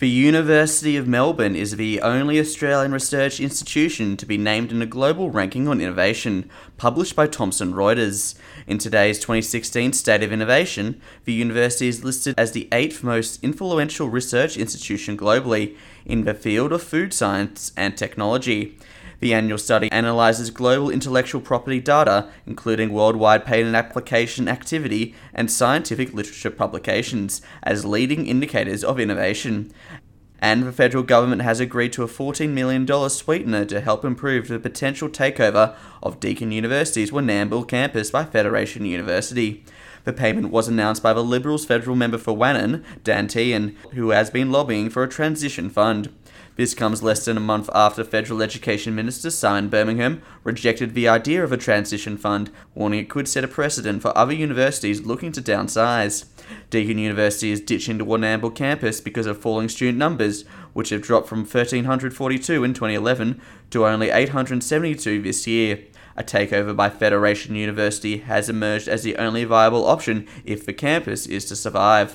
The University of Melbourne is the only Australian research institution to be named in a global ranking on innovation, published by Thomson Reuters. In today's 2016 State of Innovation, the university is listed as the eighth most influential research institution globally in the field of food science and technology. The annual study analyzes global intellectual property data, including worldwide patent application activity and scientific literature publications, as leading indicators of innovation. And the federal government has agreed to a $14 million sweetener to help improve the potential takeover of Deakin University's Warrnambool campus by Federation University. The payment was announced by the Liberals federal member for Wannon, Dan Tehan, who has been lobbying for a transition fund. This comes less than a month after Federal Education Minister Simon Birmingham rejected the idea of a transition fund, warning it could set a precedent for other universities looking to downsize. Deakin University is ditching the Warrnambool campus because of falling student numbers, which have dropped from 1,342 in 2011 to only 872 this year. A takeover by Federation University has emerged as the only viable option if the campus is to survive.